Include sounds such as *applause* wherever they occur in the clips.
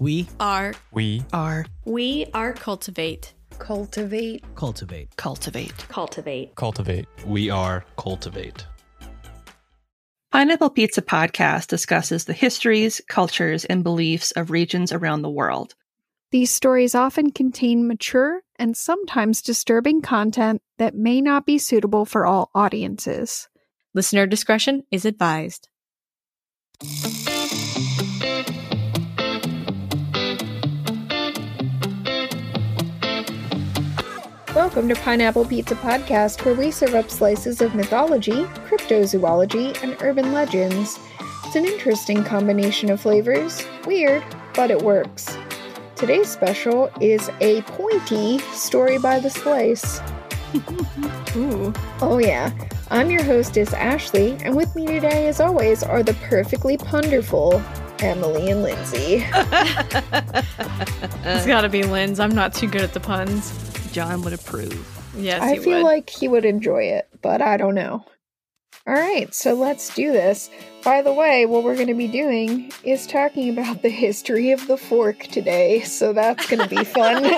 We are we are we are cultivate cultivate cultivate cultivate cultivate cultivate. We are cultivate. Pineapple Pizza podcast discusses the histories, cultures, and beliefs of regions around the world. These stories often contain mature and sometimes disturbing content that may not be suitable for all audiences. Listener discretion is advised. Welcome to Pineapple Pizza Podcast, where we serve up slices of mythology, cryptozoology, and urban legends. It's an interesting combination of flavors. Weird, but it works. Today's special is a pointy story by the slice. *laughs* Ooh. Oh, yeah. I'm your hostess, Ashley, and with me today, as always, are the perfectly ponderful Emily and Lindsay. *laughs* it's gotta be Linz. I'm not too good at the puns. John would approve. Yes, I he feel would. like he would enjoy it, but I don't know. All right, so let's do this. By the way, what we're going to be doing is talking about the history of the fork today, so that's going to be fun. *laughs*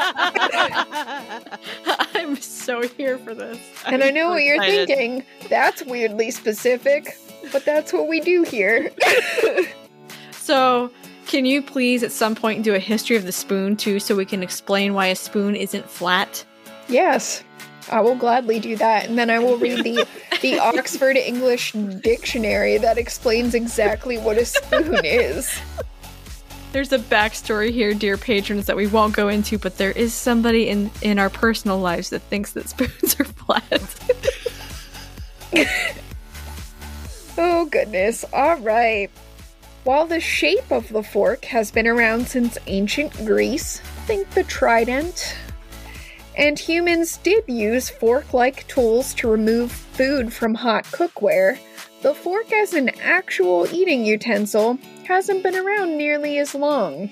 I'm so here for this. and I know I'm what you're excited. thinking. That's weirdly specific, but that's what we do here. *laughs* So, can you please at some point do a history of the spoon too, so we can explain why a spoon isn't flat? Yes, I will gladly do that, and then I will read the the *laughs* Oxford English Dictionary that explains exactly what a spoon is. There's a backstory here, dear patrons, that we won't go into, but there is somebody in in our personal lives that thinks that spoons are flat. *laughs* Oh, goodness. All right. While the shape of the fork has been around since ancient Greece, think the trident, and humans did use fork like tools to remove food from hot cookware, the fork as an actual eating utensil hasn't been around nearly as long.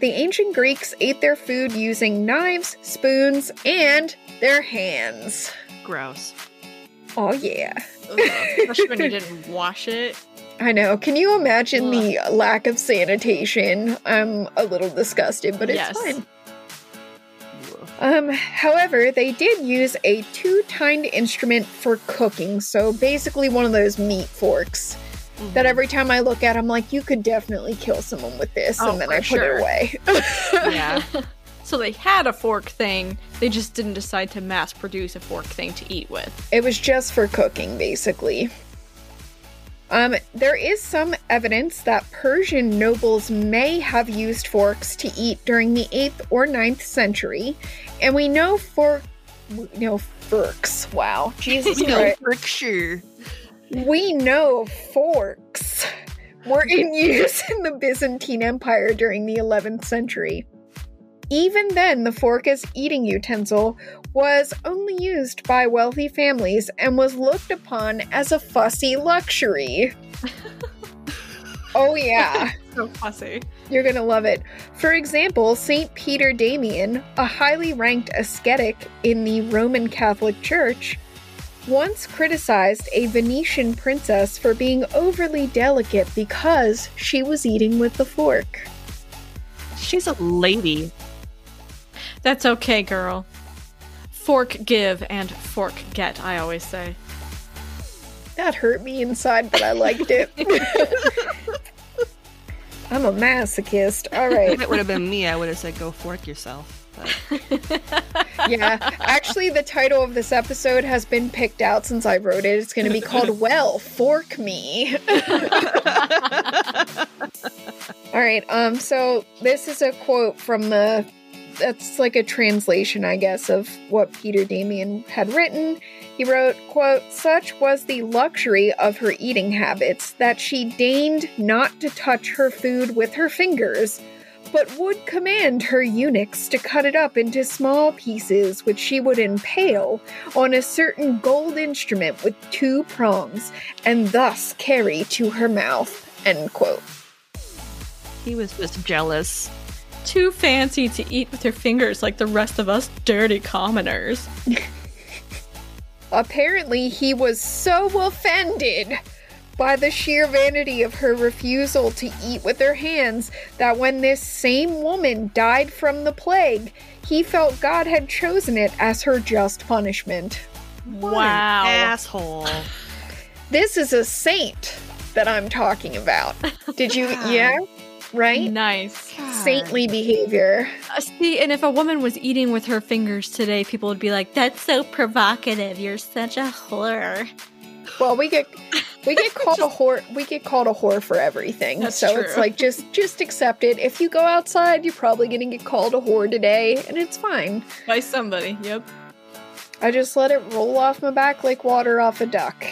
The ancient Greeks ate their food using knives, spoons, and their hands. Gross. Oh, yeah. Ugh, especially when you didn't wash it. *laughs* I know. Can you imagine Ugh. the lack of sanitation? I'm a little disgusted, but it's Yes. fine. Um, however, they did use a two-tined instrument for cooking, so basically one of those meat forks that every time I look at, I'm like, you could definitely kill someone with this, Oh, and then I put sure. it away. *laughs* Yeah. *laughs* so they had a fork thing, they just didn't decide to mass produce a fork thing to eat with. It was just for cooking, basically. Um, there is some evidence that Persian nobles may have used forks to eat during the 8th or 9th century, and we know for no forks. Wow, Jesus Christ. Berkshire. We know forks were in *laughs* use in the Byzantine Empire during the 11th century. Even then, the fork as eating utensil was only used by wealthy families and was looked upon as a fussy luxury. *laughs* oh, yeah. So fussy. You're gonna love it. For example, St. Peter Damian, a highly ranked ascetic in the Roman Catholic Church, once criticized a Venetian princess for being overly delicate because she was eating with the fork. She's a lady. That's okay, girl. Fork give and fork get, I always say. That hurt me inside, but I liked it. *laughs* I'm a masochist. All right. If it would have been me, I would have said, go fork yourself. *laughs* yeah, actually, the title of this episode has been picked out since I wrote it. It's going to be called *laughs* "Well, Fork Me." *laughs* All right. Um. So this is a quote from the. That's like a translation, I guess, of what Peter Damian had written. He wrote, quote, Such was the luxury of her eating habits that she deigned not to touch her food with her fingers, but would command her eunuchs to cut it up into small pieces which she would impale on a certain gold instrument with two prongs, and thus carry to her mouth. End quote. He was just jealous. Too fancy to eat with her fingers like the rest of us dirty commoners. Apparently, he was so offended by the sheer vanity of her refusal to eat with her hands that when this same woman died from the plague, he felt God had chosen it as her just punishment. Wow. Asshole. This is a saint that I'm talking about. Did you, *laughs* yeah? Right? Nice. Saintly behavior. Uh, see, and if a woman was eating with her fingers today, people would be like, "That's so provocative. You're such a whore." Well, we get we get *laughs* called a whore. We get called a whore for everything. That's so it's like just just accept it. If you go outside, you're probably gonna get called a whore today, and it's fine. By somebody. Yep. I just let it roll off my back like water off a duck.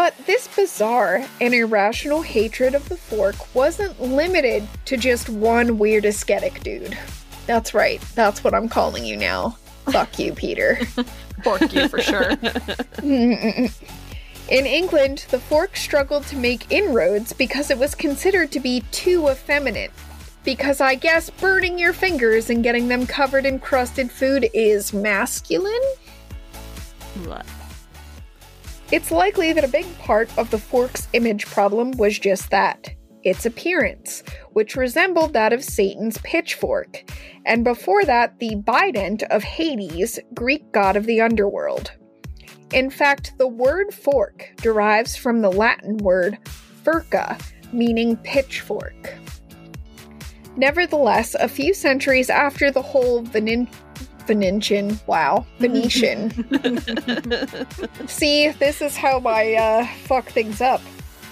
But this bizarre and irrational hatred of the fork wasn't limited to just one weird ascetic dude. That's right, that's what I'm calling you now. Fuck you, Peter. *laughs* Fork you for sure. *laughs* In England, the fork struggled to make inroads because it was considered to be too effeminate. Because I guess burning your fingers and getting them covered in crusted food is masculine? What? It's likely that a big part of the fork's image problem was just that its appearance, which resembled that of Satan's pitchfork, and before that, the bident of Hades, Greek god of the underworld. In fact, the word fork derives from the Latin word furca, meaning pitchfork. Nevertheless, a few centuries after the whole Venin- Venetian, wow, Venetian. *laughs* See, this is how I uh, fuck things up.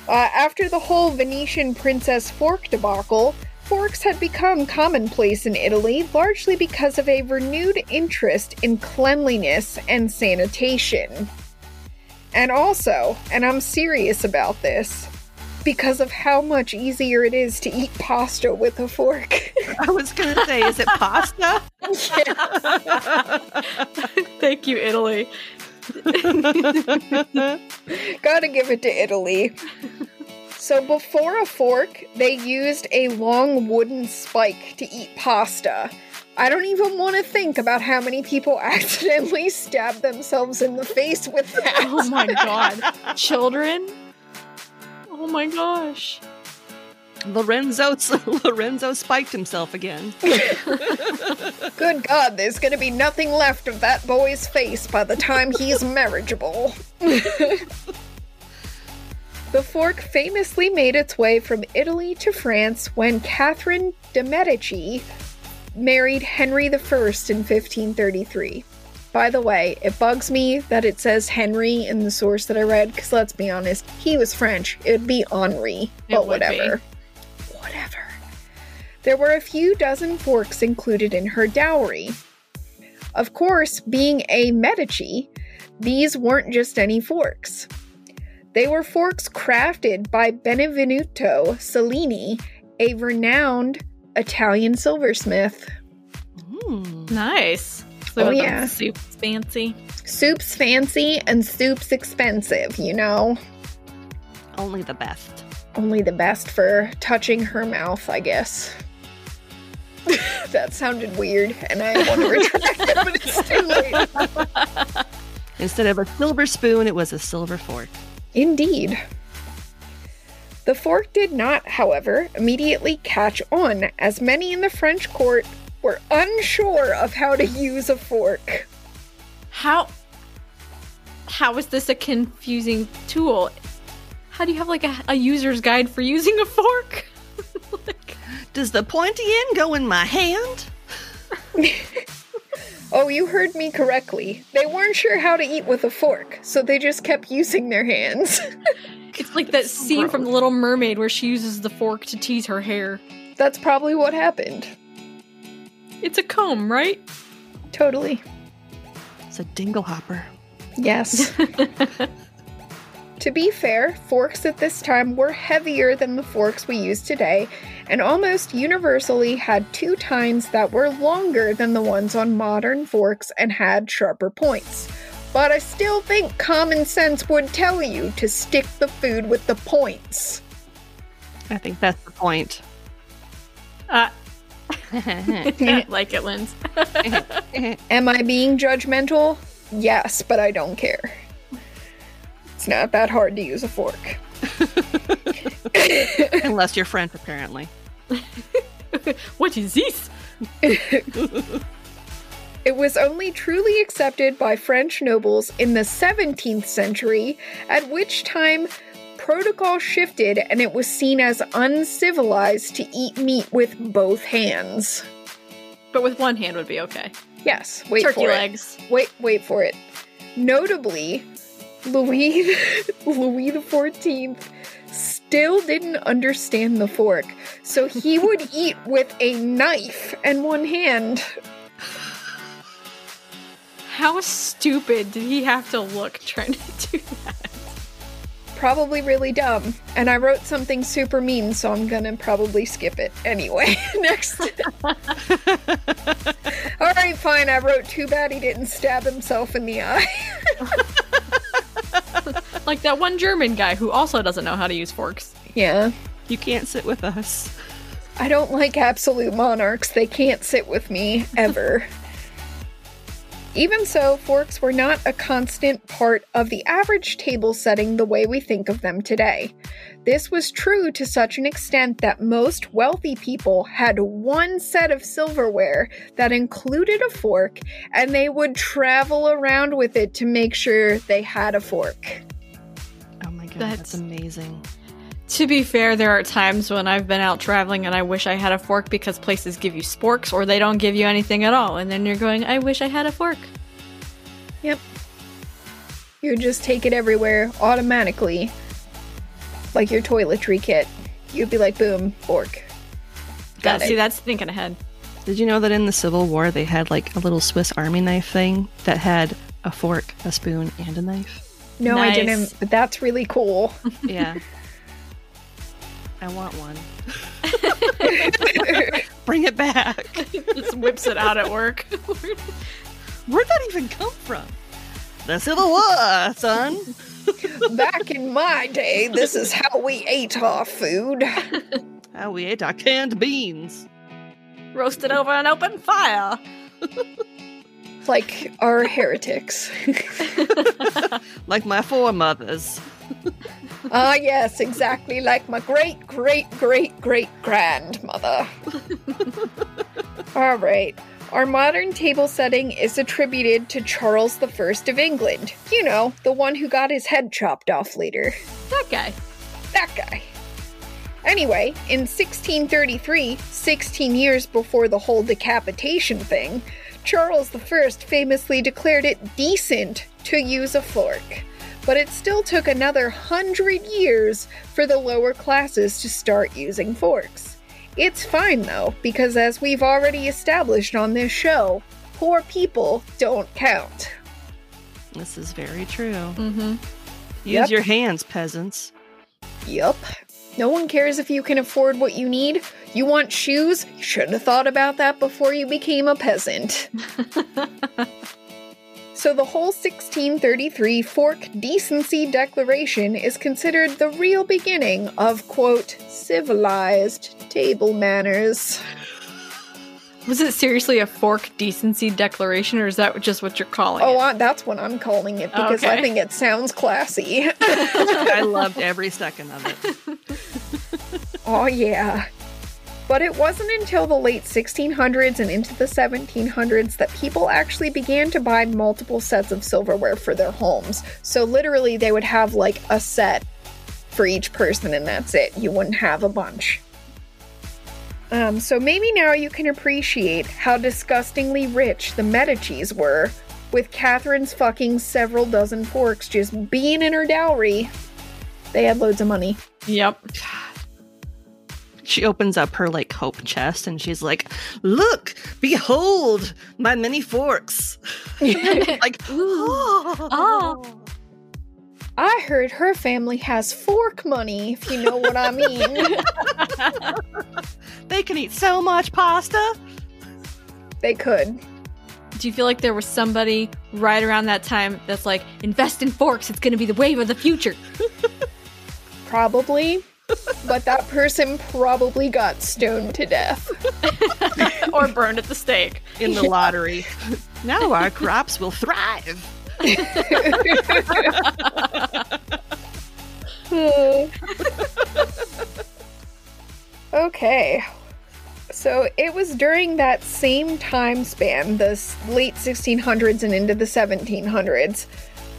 Uh, after the whole Venetian princess fork debacle, forks had become commonplace in Italy largely because of a renewed interest in cleanliness and sanitation. And also, and I'm serious about this, because of how much easier it is to eat pasta with a fork. *laughs* I was gonna say, is it pasta? *laughs* *laughs* Thank you, Italy. Gotta give it to Italy. So before a fork, they used a long wooden spike to eat pasta. I don't even want to think about how many people accidentally stabbed themselves in the face with that. Oh my god. Children? Oh my gosh. Lorenzo *laughs* Lorenzo spiked himself again. *laughs* Good God, there's gonna be nothing left of that boy's face by the time he's *laughs* marriageable. the fork famously made its way from Italy to France when Catherine de' Medici married Henry I in 1533. By the way, it bugs me that it says Henry in the source that I read, because let's be honest, he was French. It'd be Henri, but would be. whatever. Whatever. There were a few dozen forks included in her dowry. Of course, being a Medici, these weren't just any forks. They were forks crafted by Benvenuto Cellini, a renowned Italian silversmith. Hmm, nice. Oh, the yeah. Soup's fancy. Soup's fancy and soup's expensive, you know? Only the best. Only the best for touching her mouth, I guess. *laughs* that sounded weird, and I want to *laughs* retract it, but it's too late. Instead of a silver spoon, it was a silver fork. Indeed. The fork did not, however, immediately catch on, as many in the French court were unsure of how to use a fork. How how is this a confusing tool? How do you have like a, a user's guide for using a fork? *laughs* Like, Does the pointy end go in my hand? *laughs* Oh, you heard me correctly. They weren't sure how to eat with a fork, so they just kept using their hands. *laughs* It's like that scene from The Little Mermaid where she uses the fork to tease her hair. That's probably what happened. It's a comb, right? Totally. It's a dinglehopper. Yes. *laughs* to be fair, forks at this time were heavier than the forks we use today, and almost universally had two tines that were longer than the ones on modern forks and had sharper points. But I still think common sense would tell you to stick the food with the points. I think that's the point. Uh, *laughs* like it, Linz. *laughs* Am I being judgmental? Yes, but I don't care. It's not that hard to use a fork. *laughs* Unless you're French, apparently. what is this? It was only truly accepted by French nobles in the 17th century, at which time protocol shifted and it was seen as uncivilized to eat meat with both hands. But with one hand would be okay. Yes, wait for it. Turkey for legs. it. Wait, wait for it. Notably, Louis *laughs* Louis the 14th still didn't understand the fork, so he *laughs* would eat with a knife and one hand. How stupid did he have to look trying to do that? Probably really dumb. And I wrote something super mean, so I'm gonna probably skip it anyway. *laughs* Next. *laughs* Alright, fine. I wrote too bad he didn't stab himself in the eye. *laughs* Like that one German guy who also doesn't know how to use forks. yeah. You can't sit with us. I don't like absolute monarchs. They can't sit with me ever. Even so, forks were not a constant part of the average table setting the way we think of them today. This was true to such an extent that most wealthy people had one set of silverware that included a fork, and they would travel around with it to make sure they had a fork. Oh my god, that's, That's- amazing. To be fair, there are times when I've been out traveling and I wish I had a fork because places give you sporks or they don't give you anything at all. And then you're going, I wish I had a fork. Yep. You would just take it everywhere automatically. Like your toiletry kit. You'd be like, boom, fork. Got See, it. See, that's thinking ahead. Did you know that in the Civil War they had like a little Swiss Army knife thing that had a fork, a spoon, and a knife? No, I didn't, but that's really cool. *laughs* *laughs* Yeah. I want one. *laughs* Bring it back. Just whips it out at work. Where'd that even come from? The Civil War, son. Back in my day, this is how we ate our food. How we ate our canned beans. Roasted over an open fire. Like our heretics. *laughs* Like my foremothers. *laughs* Ah, yes, exactly like my great, great, great, great grandmother. *laughs* All right. Our modern table setting is attributed to Charles I of England. You know, the one who got his head chopped off later. That guy. That guy. Anyway, in 1633, 16 years before the whole decapitation thing, Charles I famously declared it decent to use a fork. But it still took another hundred years for the lower classes to start using forks. It's fine though, because as we've already established on this show, poor people don't count. This is very true. Mm-hmm. Use Yep. your hands, peasants. Yup. No one cares if you can afford what you need. You want shoes? You should have thought about that before you became a peasant. *laughs* so, the whole 1633 Fork Decency Declaration is considered the real beginning of, quote, civilized table manners. Was it seriously a fork decency declaration, or is that just what you're calling Oh, it? I, that's what I'm calling it because I think it sounds classy. *laughs* I loved every second of it. *laughs* Oh, yeah. But it wasn't until the late 1600s and into the 1700s that people actually began to buy multiple sets of silverware for their homes. So, literally, they would have like a set for each person, and that's it. You wouldn't have a bunch. Um, so maybe now you can appreciate how disgustingly rich the Medicis were, with Catherine's fucking several dozen forks just being in her dowry. They had loads of money. Yep. She opens up her like hope chest and she's like, "Look, behold my many forks." *laughs* like, *laughs* Oh. I heard her family has fork money, if you know what I *laughs* mean. they can eat so much pasta. they could. Do you feel like there was somebody right around that time that's like, invest in forks, it's gonna be the wave of the future? Probably. But that person probably got stoned to death. *laughs* or burned at the stake. in the lottery. now our crops will thrive. *laughs* okay. So it was during that same time span, the late 1600s and into the 1700s,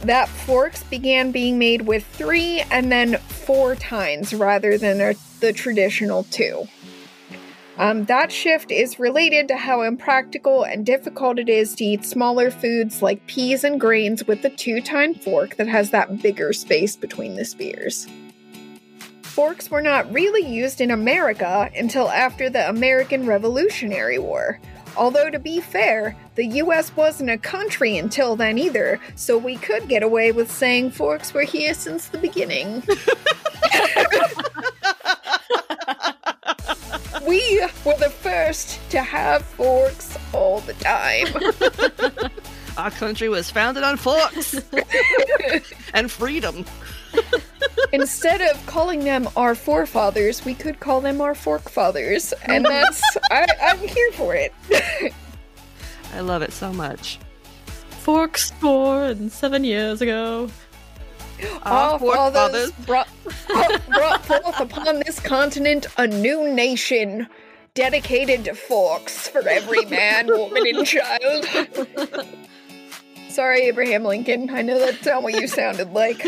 that forks began being made with three and then four tines rather than a, the traditional two. Um, that shift is related to how impractical and difficult it is to eat smaller foods like peas and grains with the two tine fork that has that bigger space between the spears. Forks were not really used in America until after the American Revolutionary War. Although, to be fair, the US wasn't a country until then either, so we could get away with saying forks were here since the beginning. *laughs* we were the first to have forks all the time. *laughs* Our country was founded on forks *laughs* and freedom. *laughs* Instead of calling them our forefathers, we could call them our fork fathers, and that's *laughs* I, I'm here for it. I love it so much. Forks four and seven years ago. Our fork fathers fathers. brought, brought forth upon this continent a new nation dedicated to forks for every man, woman, and child. *laughs* Sorry, Abraham Lincoln. I know that's not what you sounded like.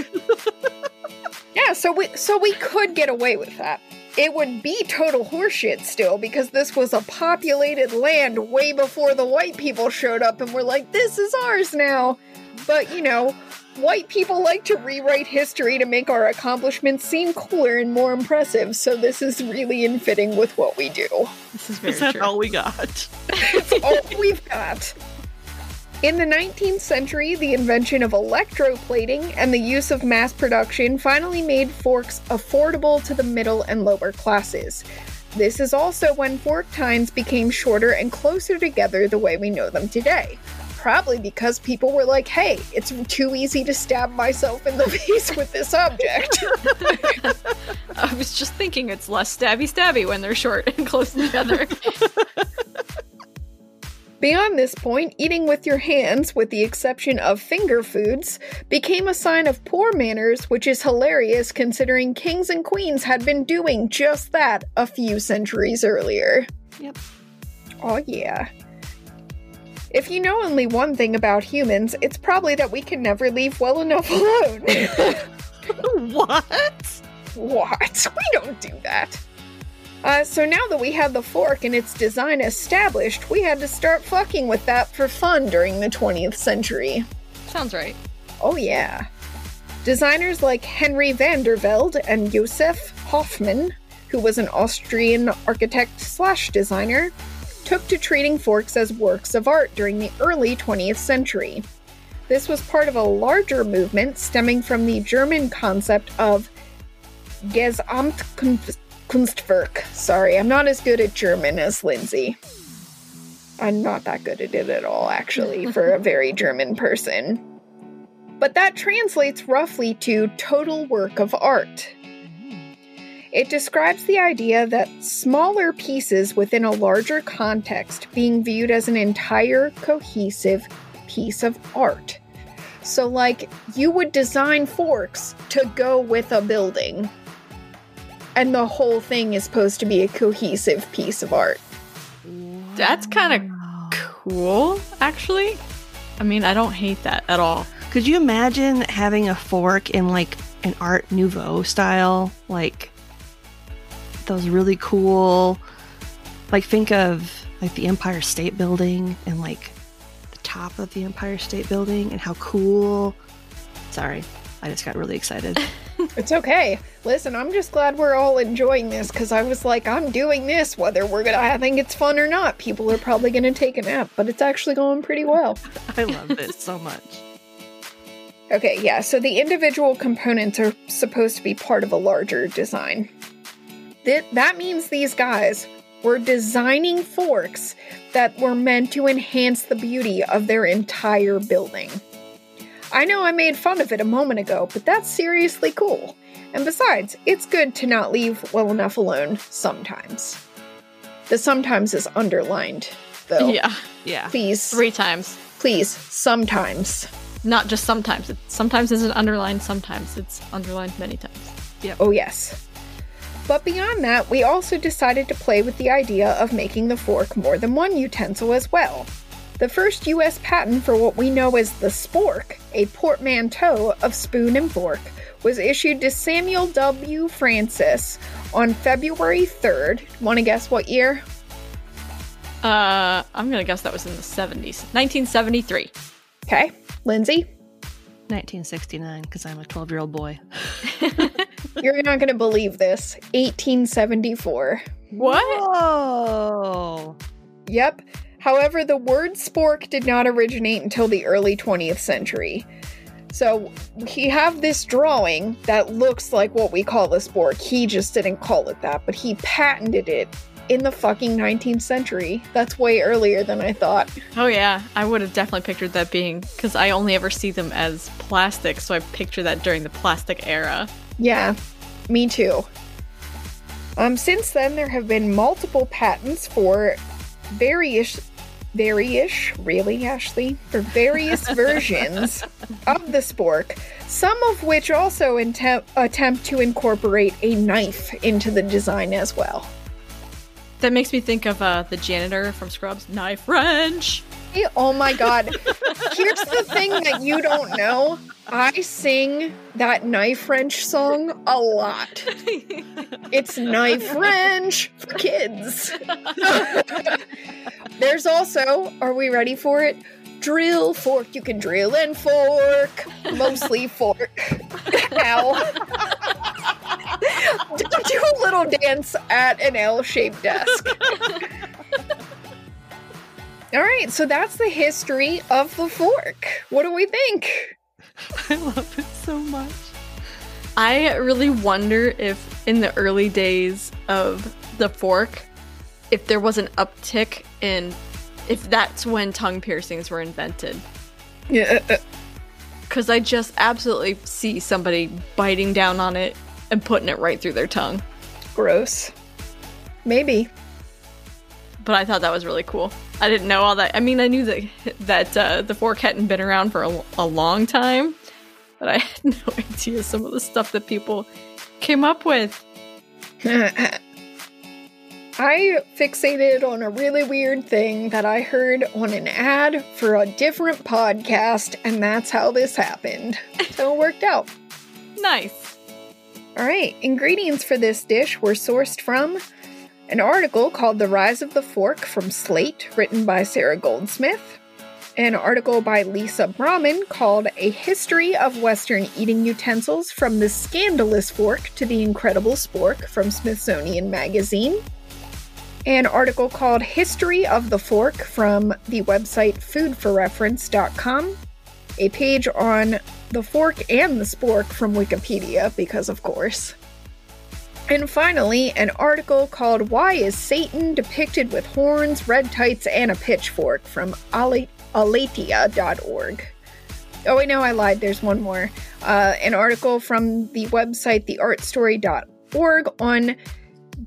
Yeah, so we so we could get away with that. It would be total horseshit still because this was a populated land way before the white people showed up and were like, this is ours now. But, you know, white people like to rewrite history to make our accomplishments seem cooler and more impressive, so this is really in fitting with what we do. This is very Is that true. all we got? *laughs* It's all we've got. In the 19th century, the invention of electroplating and the use of mass production finally made forks affordable to the middle and lower classes. This is also when fork tines became shorter and closer together the way we know them today. Probably because people were like, hey, it's too easy to stab myself in the *laughs* face with this object. *laughs* I was just thinking it's less stabby stabby when they're short and close together. *laughs* Beyond this point, eating with your hands, with the exception of finger foods, became a sign of poor manners, which is hilarious considering kings and queens had been doing just that a few centuries earlier. Yep. Oh, yeah. If you know only one thing about humans, it's probably that we can never leave well enough alone. *laughs* what? What? *laughs* We don't do that. Uh, so now that we had the fork and its design established, we had to start fucking with that for fun during the 20th century. Sounds right. Oh, yeah. Designers like Henry van der Velde and Josef Hoffmann, who was an Austrian architect slash designer, took to treating forks as works of art during the early 20th century. This was part of a larger movement stemming from the German concept of Gesamtkunstwerk. Sorry, I'm not as good at German as Lindsay. I'm not that good at it at all, actually, *laughs* for a very German person but that translates roughly to total work of art. It describes the idea that smaller pieces within a larger context being viewed as an entire cohesive piece of art. So, like, you would design forks to go with a building, and the whole thing is supposed to be a cohesive piece of art. That's kind of cool, actually. I mean, I don't hate that at all. Could you imagine having a fork in like an Art Nouveau style? Like those really cool Like think of like the Empire State Building and like the top of the Empire State Building and how cool. Sorry, I just got really excited. *laughs* It's okay. Listen, I'm just glad we're all enjoying this because I was like, I'm doing this whether we're gonna I think it's fun or not. People are probably gonna take a nap, but it's actually going pretty well. *laughs* I love this so much. Okay, yeah, so the individual components are supposed to be part of a larger design. That, that means these guys were designing forks that were meant to enhance the beauty of their entire building. I know I made fun of it a moment ago, but that's seriously cool. And besides, it's good to not leave well enough alone sometimes. The sometimes is underlined, though. Yeah, Yeah. Please, three times. please, sometimes. Not just sometimes. It, sometimes it's underlined. Sometimes it's underlined many times. Yeah. Oh, yes. But beyond that, we also decided to play with the idea of making the fork more than one utensil as well. The first US patent for what we know as the spork, a portmanteau of spoon and fork, was issued to Samuel W. Francis on February 3rd. Want to guess what year? Uh, I'm gonna guess that was in the 70s. 1973. Okay, Lindsay, 1969, because I'm a 12 year old boy. *laughs* you're not going to believe this. 1874. What? Whoa! Yep. However, the word spork did not originate until the early 20th century. So he have this drawing that looks like what we call a spork. He just didn't call it that, but he patented it in the fucking 19th century. That's way earlier than I thought. Oh yeah, I would have definitely pictured that being because I only ever see them as plastic, so I picture that during the plastic era. Yeah, me too. Um, since then, there have been multiple patents for various, various, really, Ashley, for various *laughs* versions of the spork. Some of which also intem- attempt to incorporate a knife into the design as well. That makes me think of uh, the janitor from Scrubs, knife wrench. Oh my god. Here's the thing that you don't know. I sing that knife wrench song a lot. It's knife wrench for kids. There's also, are we ready for it? Drill fork. You can drill and fork. Mostly fork. Ow. do, do a little dance at an L shaped desk. All right, so that's the history of the fork. What do we think? *laughs* I love it so much. I really wonder if in the early days of the fork, if there was an uptick in, if that's when tongue piercings were invented. Yeah. Uh, uh. Because I just absolutely see somebody biting down on it and putting it right through their tongue. Gross. Maybe. But I thought that was really cool. I didn't know all that. I mean, I knew that that uh, the fork hadn't been around for a, a long time, but I *laughs* had no idea some of the stuff that people came up with. *laughs* I fixated on a really weird thing that I heard on an ad for a different podcast, and that's how this happened. So it worked out. *laughs* Nice. All right, ingredients for this dish were sourced from an article called The Rise of the Fork from Slate, written by Sarah Goldsmith, an article by Lisa Bramen called A History of Western Eating Utensils from the Scandalous Fork to the Incredible Spork from Smithsonian Magazine, an article called History of the Fork from the website foodforreference.com, a page on the fork and the spork from Wikipedia, because of course. And finally, an article called Why is Satan Depicted with Horns, Red Tights, and a Pitchfork from aleteia.org. Oh, wait, no, I lied. There's one more. Uh, an article from the website theartstory.org on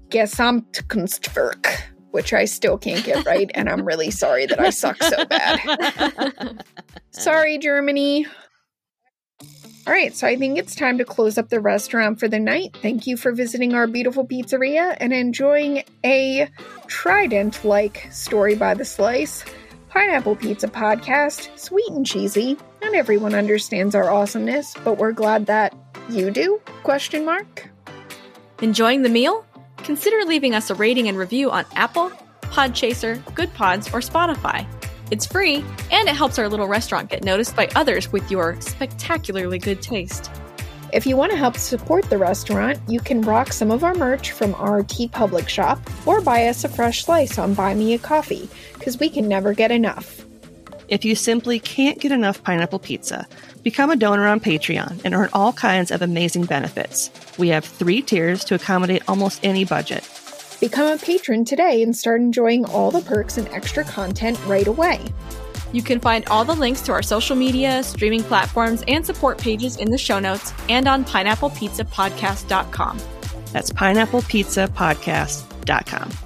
Gesamtkunstwerk, which I still can't get right, and I'm really sorry that I suck so bad. *laughs* sorry, Germany. All right, so I think it's time to close up the restaurant for the night. Thank you for visiting our beautiful pizzeria and enjoying a Trident like story by the slice. Pineapple Pizza podcast, sweet and cheesy. Not everyone understands our awesomeness, but we're glad that you do? Question mark. Enjoying the meal? Consider leaving us a rating and review on Apple, Podchaser, Goodpods, or Spotify. It's free, and it helps our little restaurant get noticed by others with your spectacularly good taste. If you want to help support the restaurant, you can rock some of our merch from our TeePublic shop or buy us a fresh slice on Buy Me a Coffee, because we can never get enough. If you simply can't get enough pineapple pizza, become a donor on Patreon and earn all kinds of amazing benefits. We have three tiers to accommodate almost any budget. Become a patron today and start enjoying all the perks and extra content right away. You can find all the links to our social media, streaming platforms, and support pages in the show notes and on pineapplepizzapodcast.com. That's pineapplepizzapodcast.com.